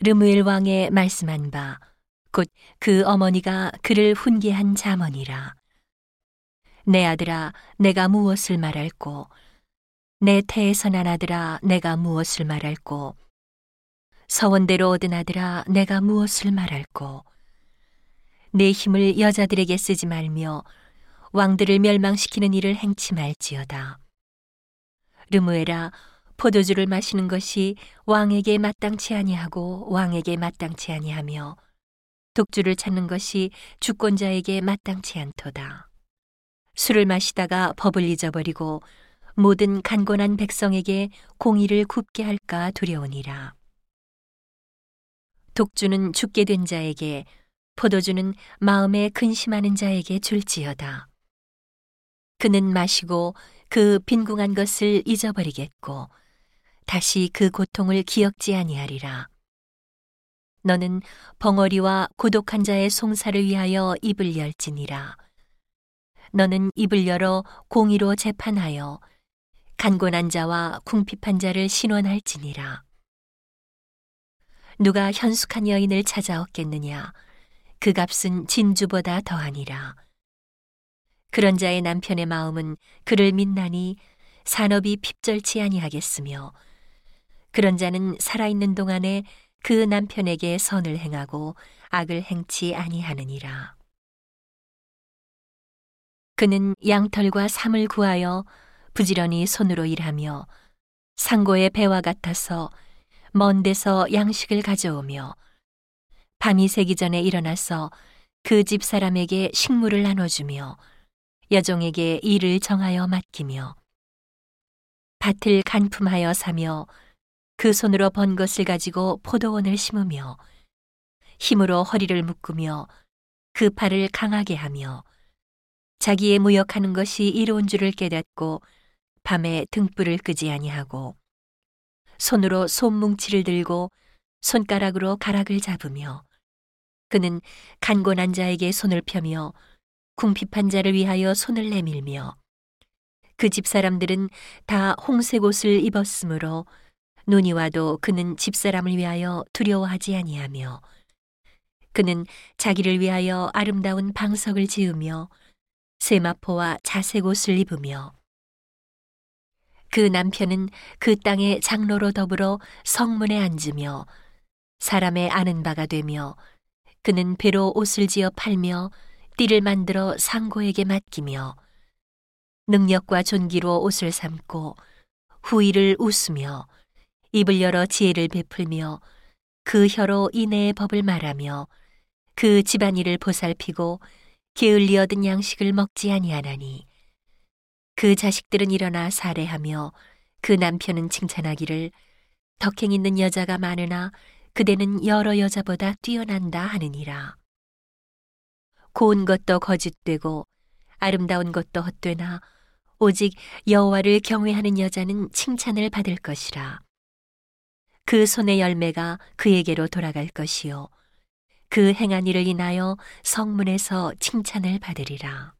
르무엘 왕의 말씀한 바 곧 그 어머니가 그를 훈계한 자문이라. 내 아들아 내가 무엇을 말할꼬? 내 태에서 난 아들아 내가 무엇을 말할꼬? 서원대로 얻은 아들아 내가 무엇을 말할꼬? 내 힘을 여자들에게 쓰지 말며 왕들을 멸망시키는 일을 행치 말지어다. 르무에라 포도주를 마시는 것이 왕에게 마땅치 아니하고 왕에게 마땅치 아니하며 독주를 찾는 것이 주권자에게 마땅치 않도다. 술을 마시다가 법을 잊어버리고 모든 간곤한 백성에게 공의를 굽게 할까 두려우니라. 독주는 죽게 된 자에게 포도주는 마음에 근심하는 자에게 줄지어다. 그는 마시고 그 빈궁한 것을 잊어버리겠고 다시 그 고통을 기억지 아니하리라. 너는 벙어리와 고독한 자의 송사를 위하여 입을 열지니라. 너는 입을 열어 공의로 재판하여 간곤한 자와 궁핍한 자를 신원할지니라. 누가 현숙한 여인을 찾아왔겠느냐? 그 값은 진주보다 더하니라. 그런 자의 남편의 마음은 그를 믿나니 산업이 핍절치 아니하겠으며 그런 자는 살아있는 동안에 그 남편에게 선을 행하고 악을 행치 아니하느니라. 그는 양털과 삼을 구하여 부지런히 손으로 일하며 상고의 배와 같아서 먼 데서 양식을 가져오며 밤이 새기 전에 일어나서 그 집 사람에게 식물을 나눠주며 여종에게 일을 정하여 맡기며 밭을 간품하여 사며 그 손으로 번 것을 가지고 포도원을 심으며 힘으로 허리를 묶으며 그 팔을 강하게 하며 자기의 무역하는 것이 이로운 줄을 깨닫고 밤에 등불을 끄지 아니하고 손으로 손뭉치를 들고 손가락으로 가락을 잡으며 그는 간곤한 자에게 손을 펴며 궁핍한 자를 위하여 손을 내밀며 그 집 사람들은 다 홍색 옷을 입었으므로 눈이 와도 그는 집사람을 위하여 두려워하지 아니하며 그는 자기를 위하여 아름다운 방석을 지으며 세마포와 자색 옷을 입으며 그 남편은 그 땅의 장로로 더불어 성문에 앉으며 사람의 아는 바가 되며 그는 배로 옷을 지어 팔며 띠를 만들어 상고에게 맡기며 능력과 존귀로 옷을 삼고 후일을 웃으며 입을 열어 지혜를 베풀며 그 혀로 인내의 법을 말하며 그 집안일을 보살피고 게을리 얻은 양식을 먹지 아니하나니 그 자식들은 일어나 살해하며 그 남편은 칭찬하기를 덕행 있는 여자가 많으나 그대는 여러 여자보다 뛰어난다 하느니라. 고운 것도 거짓되고 아름다운 것도 헛되나 오직 여호와를 경외하는 여자는 칭찬을 받을 것이라. 그 손의 열매가 그에게로 돌아갈 것이요. 그 행한 일을 인하여 성문에서 칭찬을 받으리라.